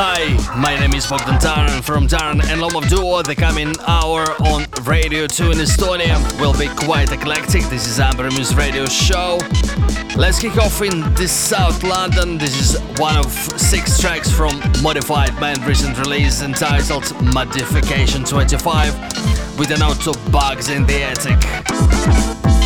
Hi, my name is Bogdan Taran from Taran and Lomov Duo. The coming hour on Radio 2 in Estonia will be quite eclectic. This is Amber Muse Radio show. Let's kick off in this South London. This is one of six tracks from Modified Band recent release entitled Modification 25 with a note of Bugz in the Attic.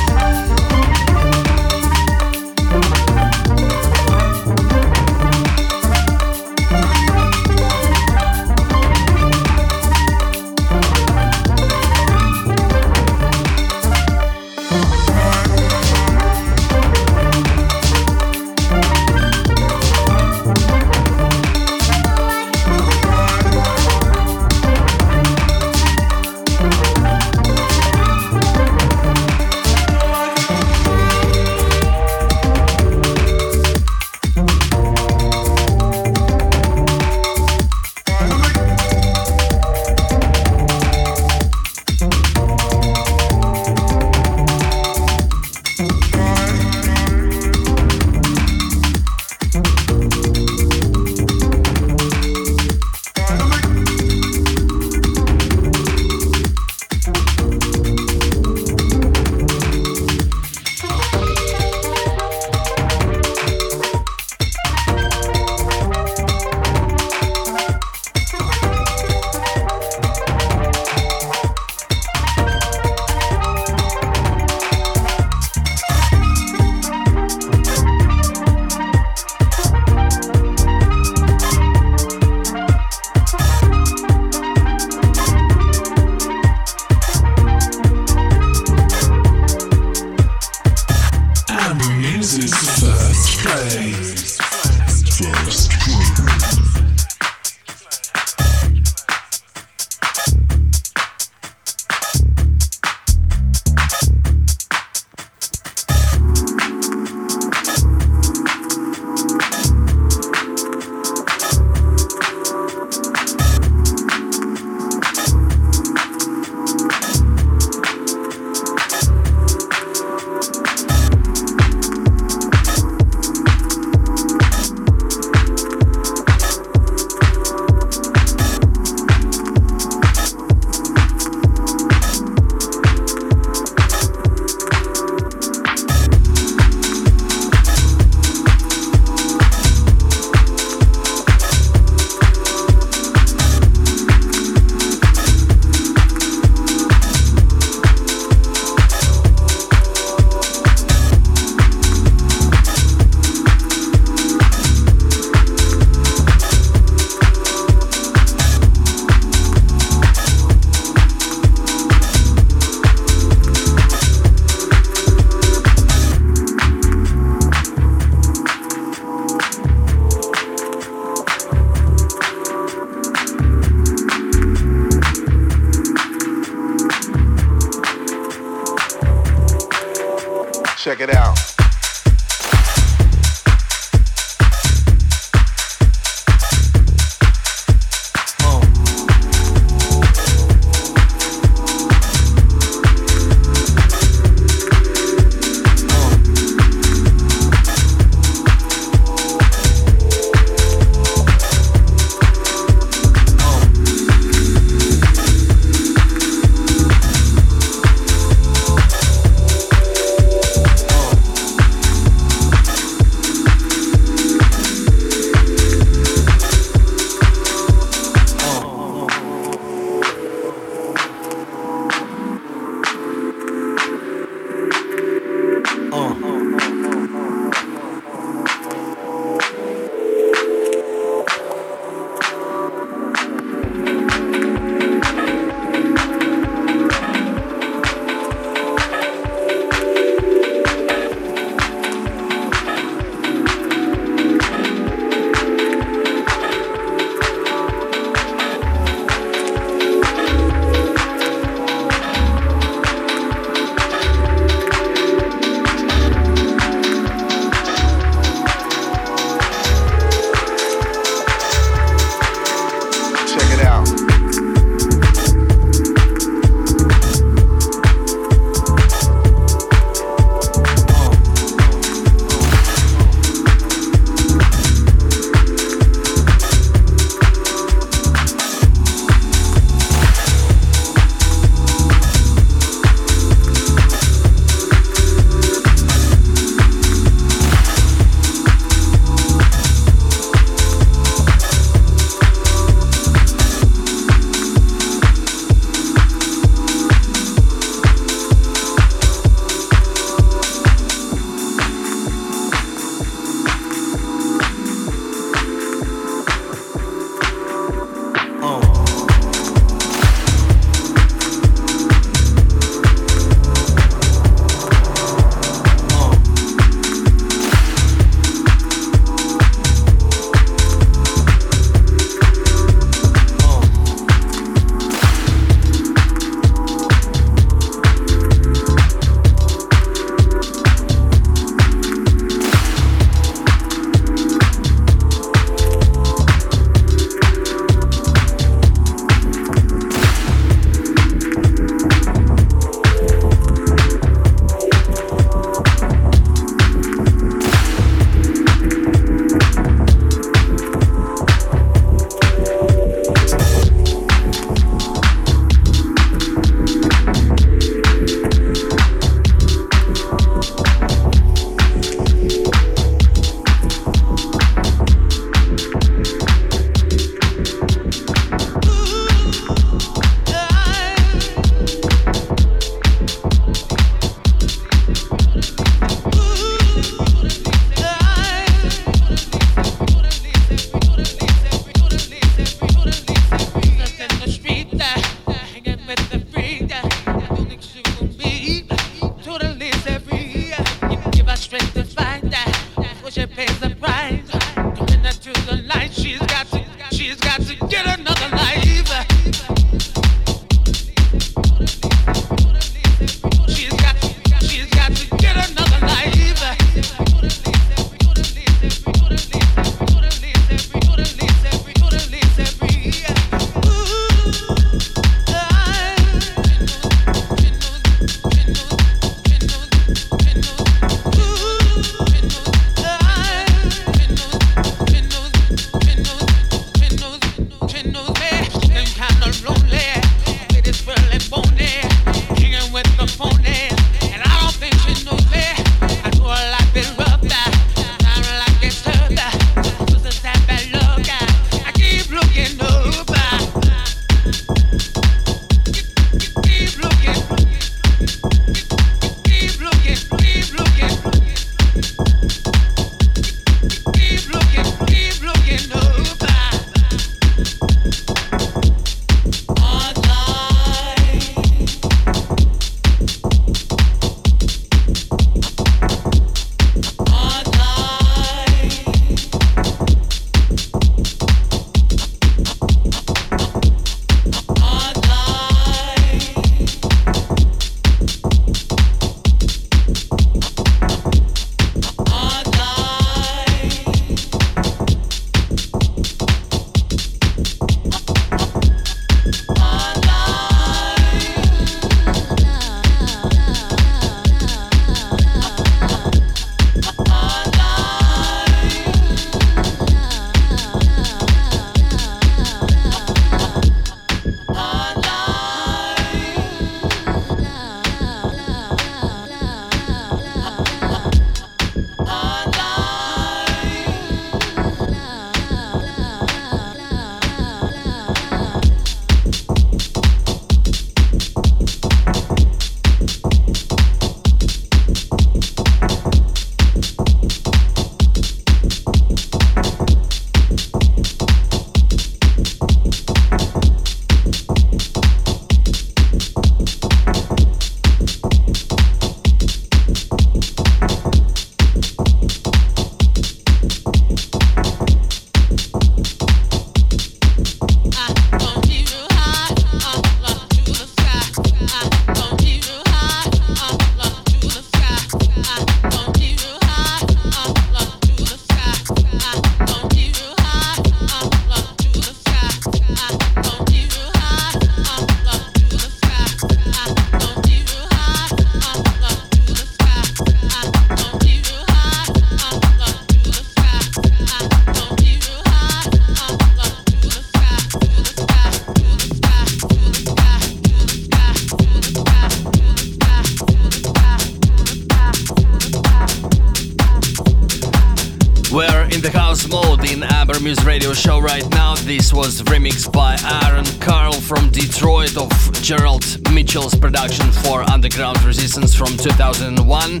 2001.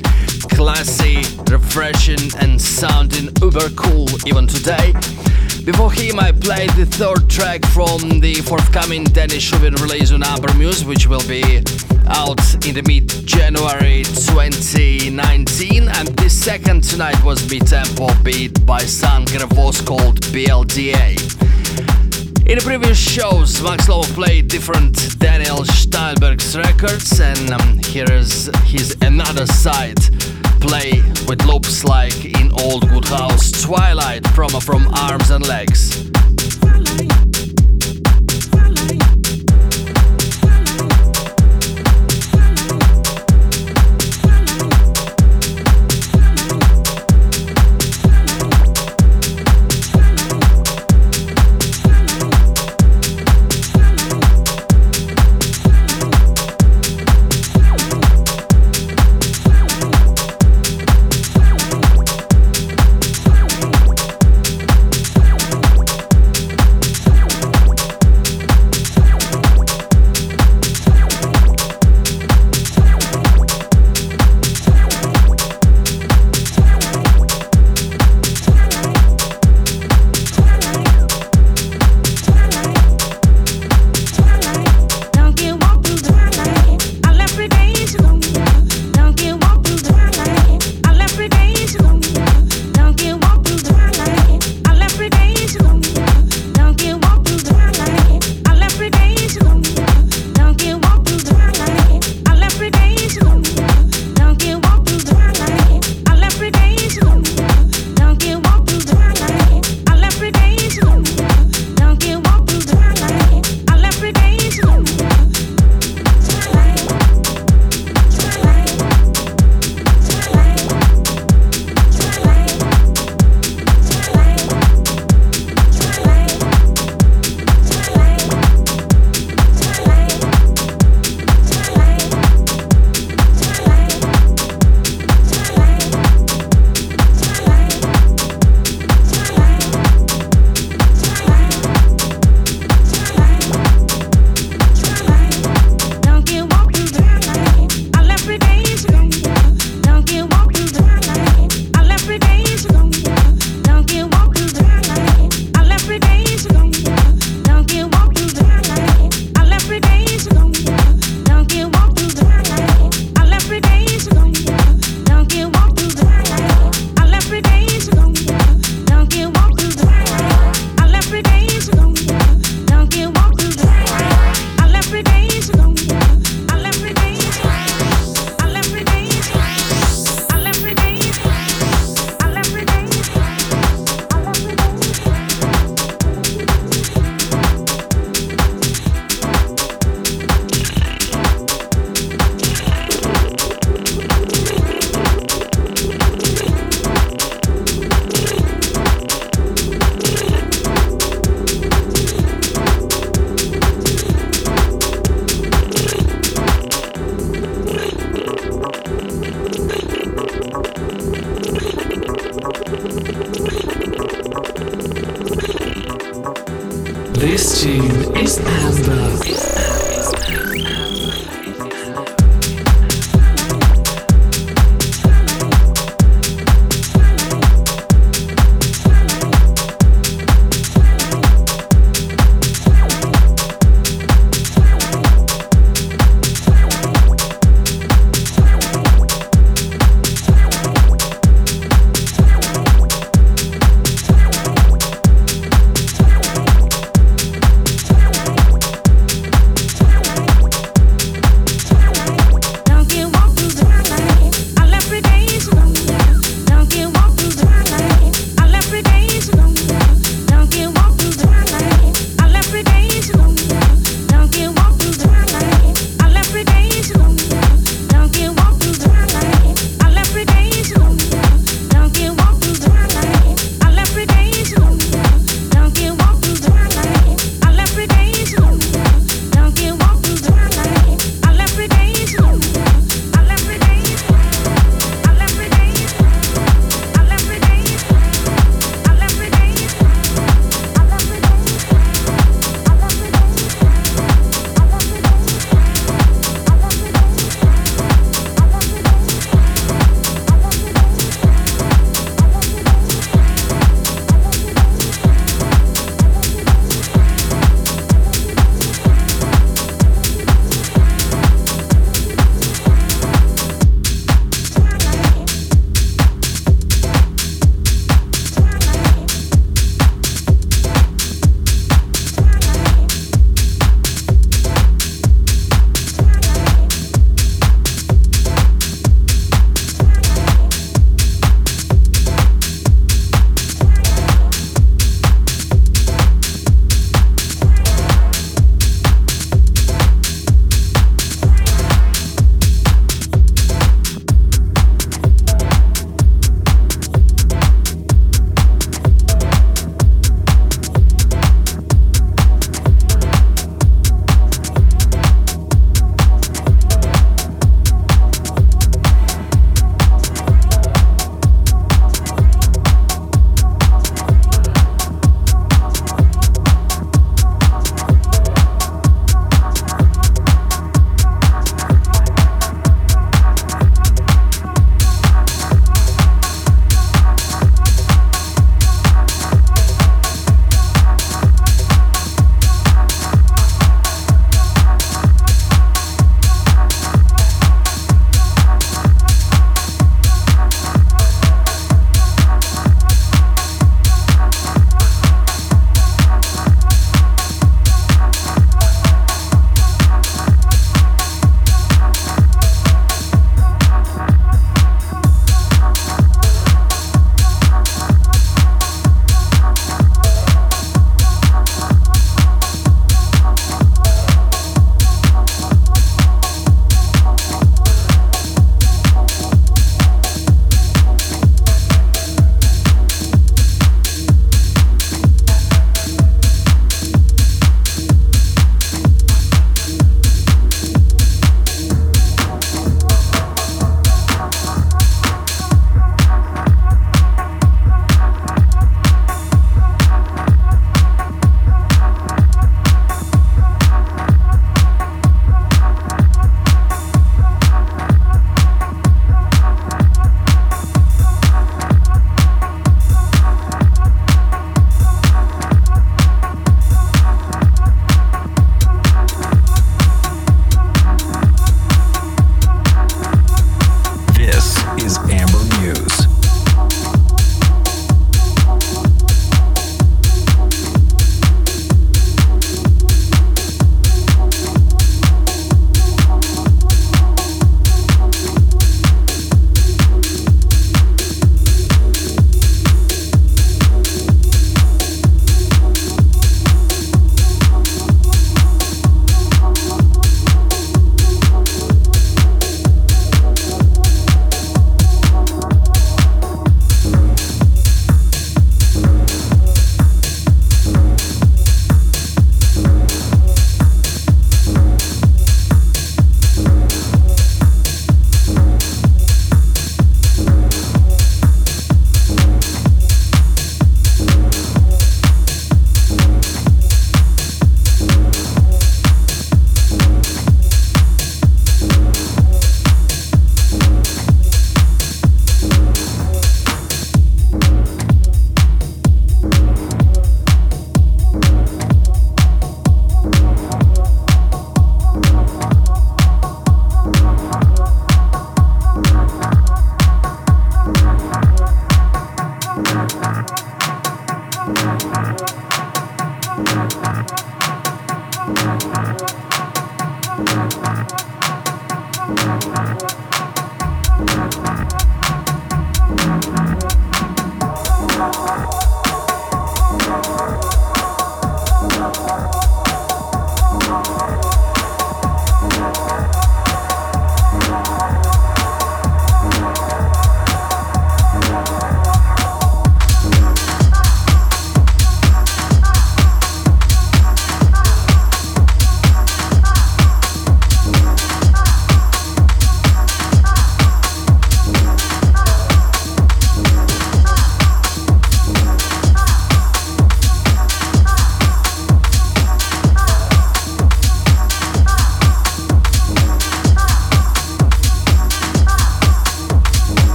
Classy, refreshing, and sounding uber cool even today. Before him, I played the third track from the forthcoming Dennis Shubin release on Amber Muse, which will be out in the mid January 2019. And the second tonight was mid tempo beat by San Gravois called BLDA. In the previous shows, Max Lowe played different Daniel Steinberg's records, and um, here is his another side play with loops like in Old Good House Twilight promo from Arms and Legs.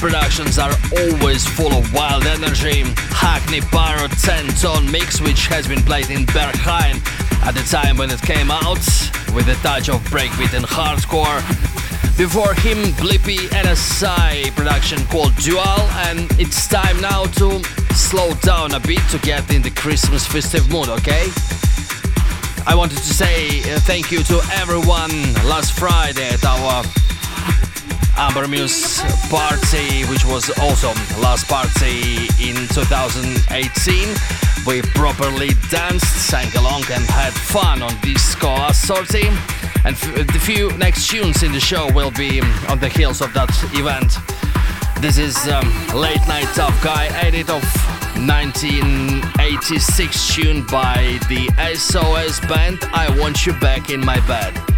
Productions are always full of wild energy. Hackney Pyro 10 tone mix, which has been played in Berghain at the time when it came out, with a touch of breakbeat and hardcore. Before him, Blippi NSI production called Dual, and it's time now to slow down a bit to get in the Christmas festive mood, okay? I wanted to say uh, thank you to everyone last Friday at our Amber Muse party, which was also last party in 2018. We properly danced, sang along, and had fun on disco sortie. And the few next tunes in the show will be on the heels of that event. This is um, Late Nite Tuff Guy, edit of 1986 tune by the SOS band. I Want You Back in My Bed.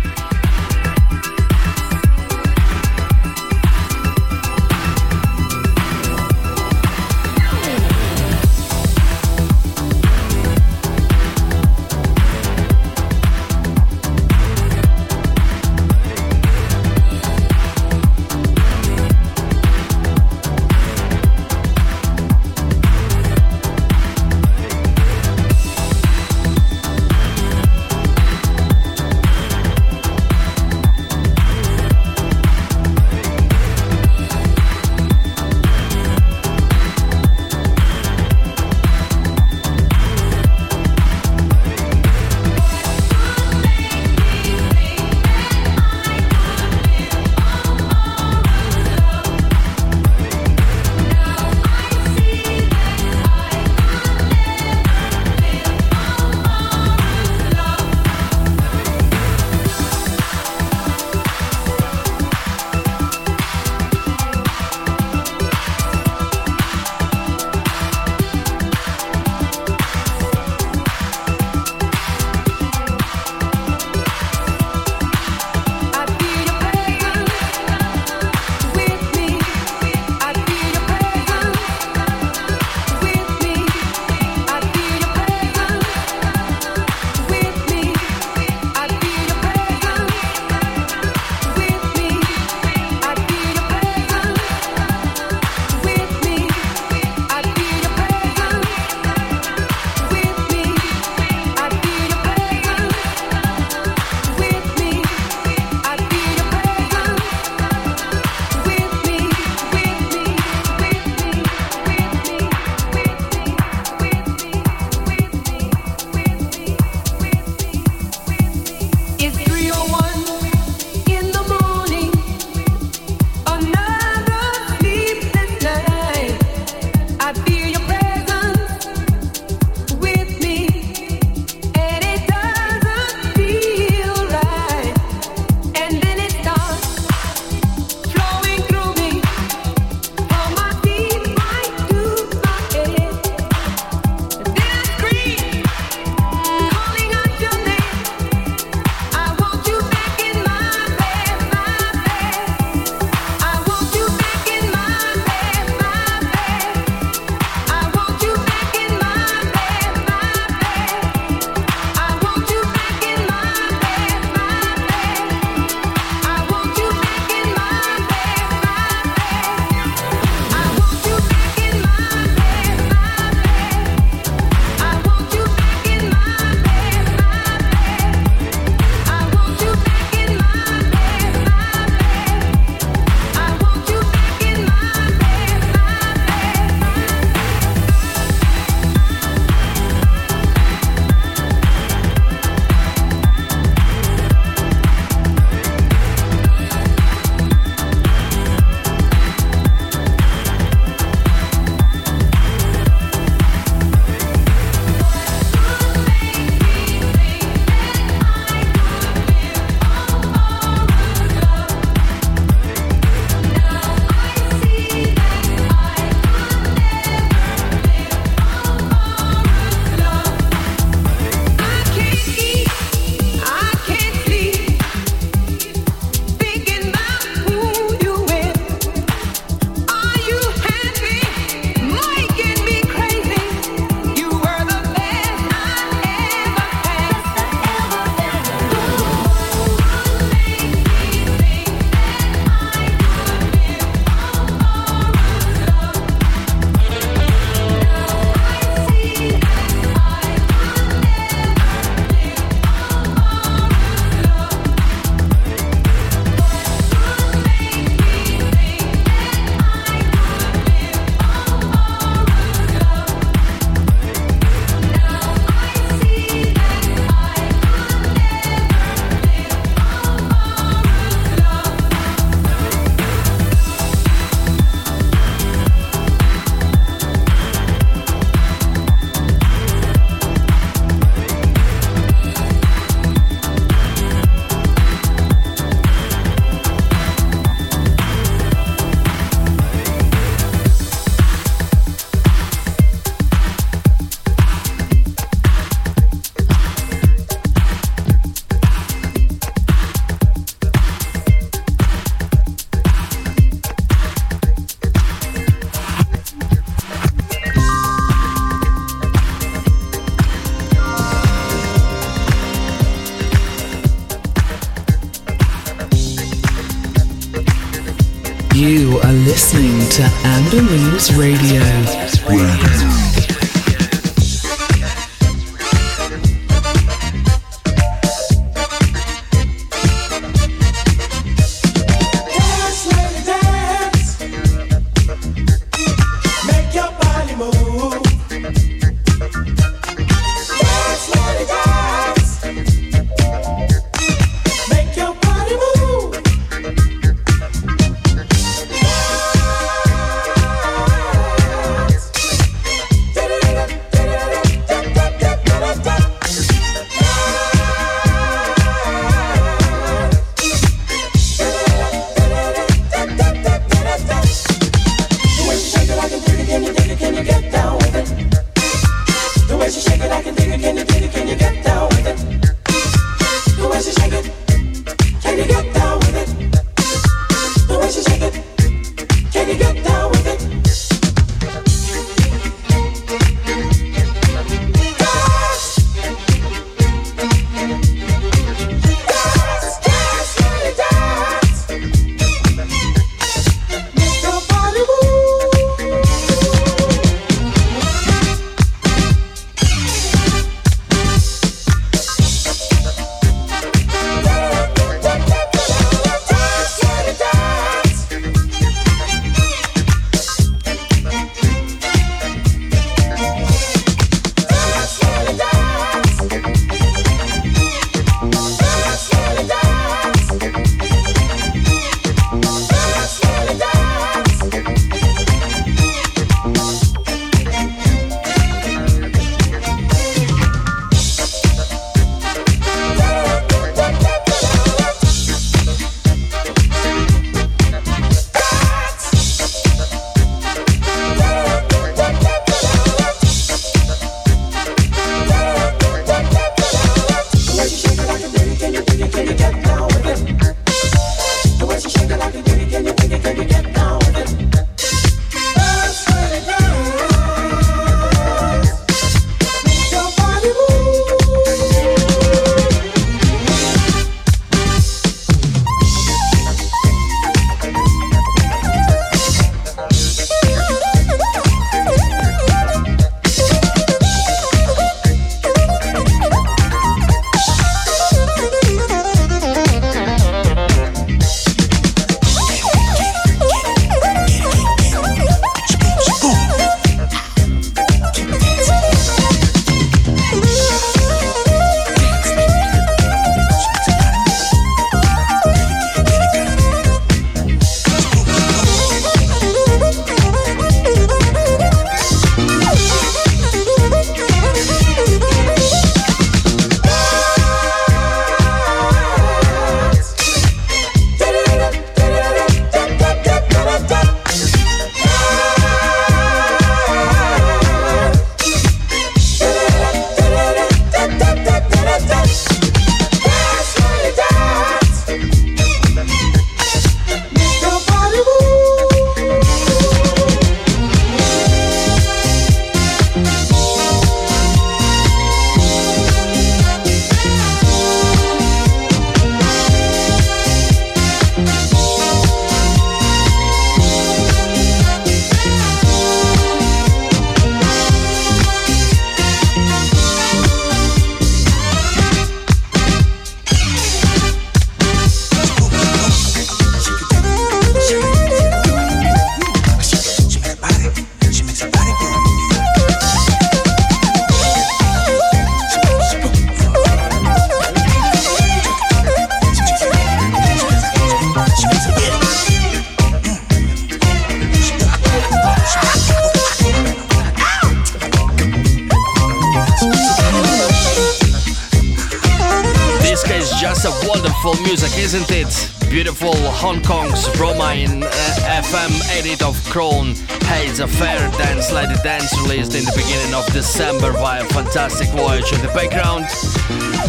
released in the beginning of December via Fantastic Voyage in the background.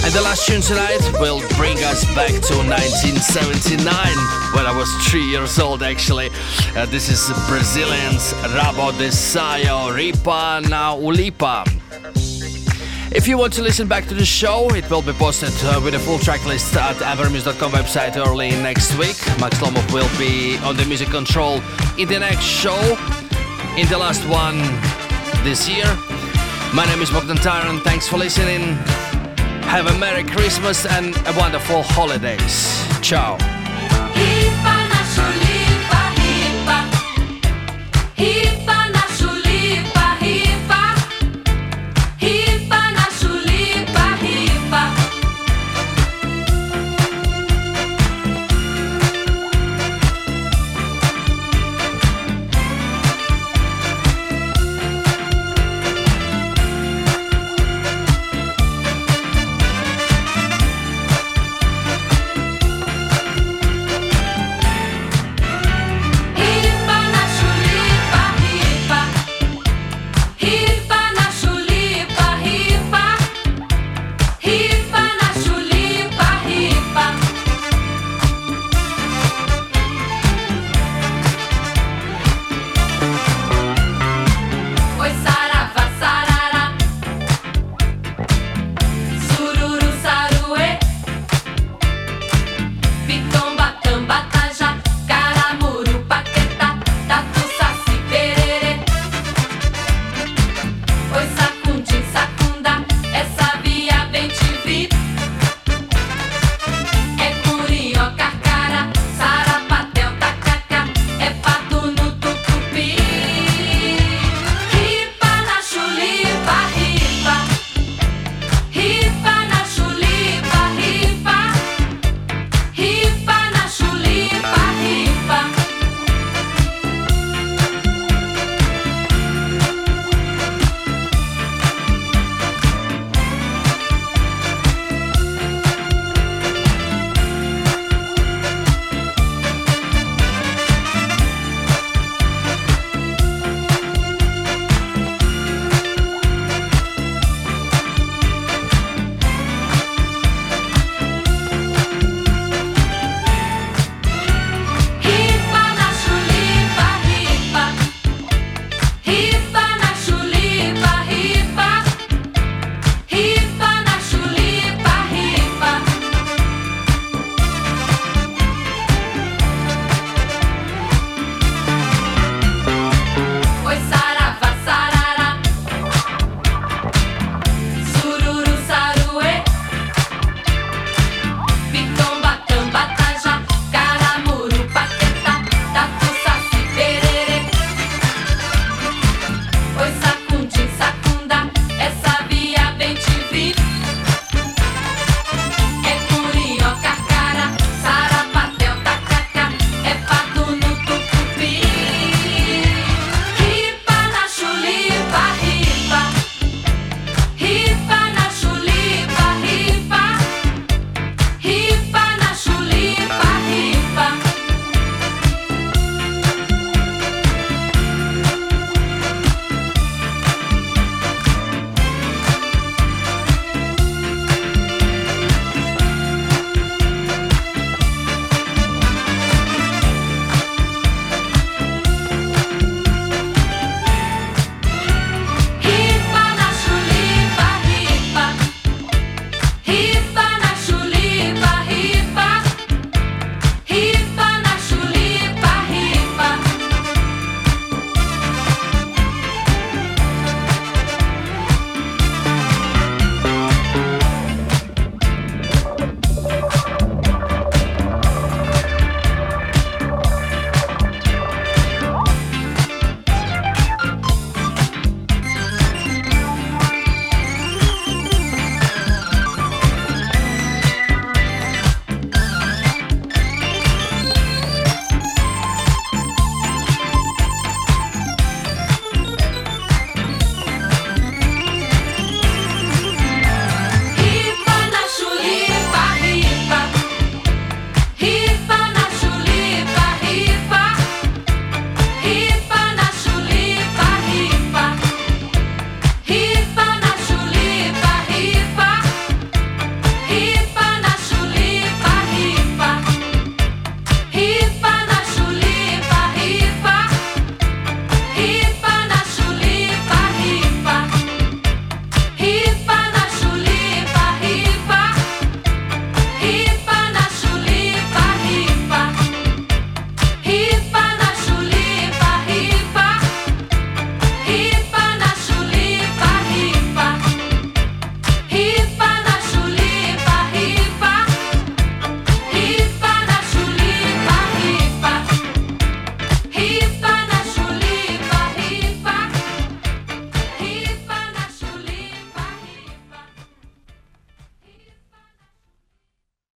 And the last tune tonight will bring us back to 1979 when I was three years old actually. Uh, this is Brazilians Rabo de Saia Ripa na Chulipa. If you want to listen back to the show, it will be posted uh, with a full track list at evermusic.com website early next week. Max Lomov will be on the music control in the next show. In the last one, this year. My name is Bogdan Tyron. Thanks for listening. Have a Merry Christmas and a wonderful holidays. Ciao.